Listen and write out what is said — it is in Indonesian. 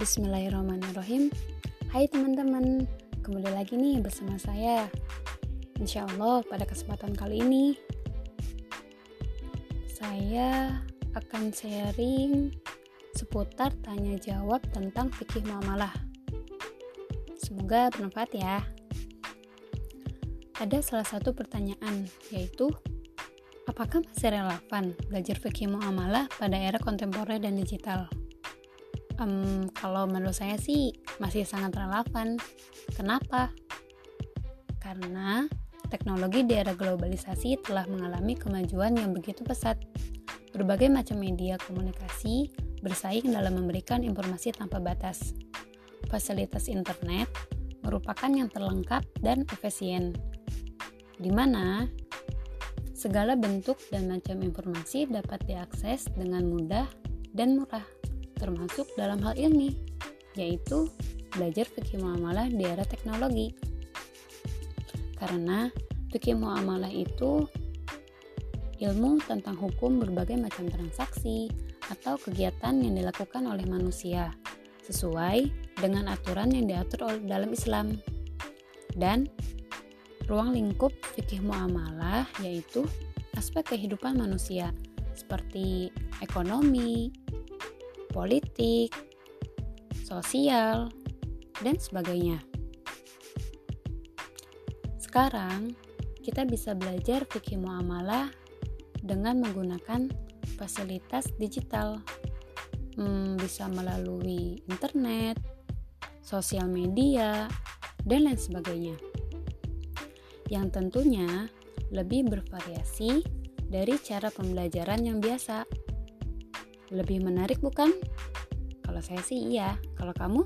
Bismillahirrahmanirrahim. Hai teman-teman, kembali lagi nih bersama saya. Insya Allah pada kesempatan kali ini Saya akan sharing seputar tanya jawab tentang fikih muamalah. Semoga bermanfaat ya. Ada salah satu pertanyaan yaitu Apakah masih relevan belajar fikih muamalah pada era kontemporer dan digital? Um, kalau menurut saya sih masih sangat relevan. Kenapa? Karena teknologi di era globalisasi telah mengalami kemajuan yang begitu pesat. Berbagai macam media komunikasi bersaing dalam memberikan informasi tanpa batas. Fasilitas internet merupakan yang terlengkap dan efisien, di mana segala bentuk dan macam informasi dapat diakses dengan mudah dan murah termasuk dalam hal ini, yaitu belajar fikih muamalah di era teknologi. Karena fikih muamalah itu ilmu tentang hukum berbagai macam transaksi atau kegiatan yang dilakukan oleh manusia sesuai dengan aturan yang diatur dalam Islam. Dan ruang lingkup fikih muamalah yaitu aspek kehidupan manusia seperti ekonomi, politik, sosial, dan sebagainya. Sekarang, kita bisa belajar fikih muamalah dengan menggunakan fasilitas digital. Hmm, bisa melalui internet, sosial media, dan lain sebagainya. Yang tentunya lebih bervariasi dari cara pembelajaran yang biasa. Lebih menarik bukan? Kalau saya sih iya. Kalau kamu?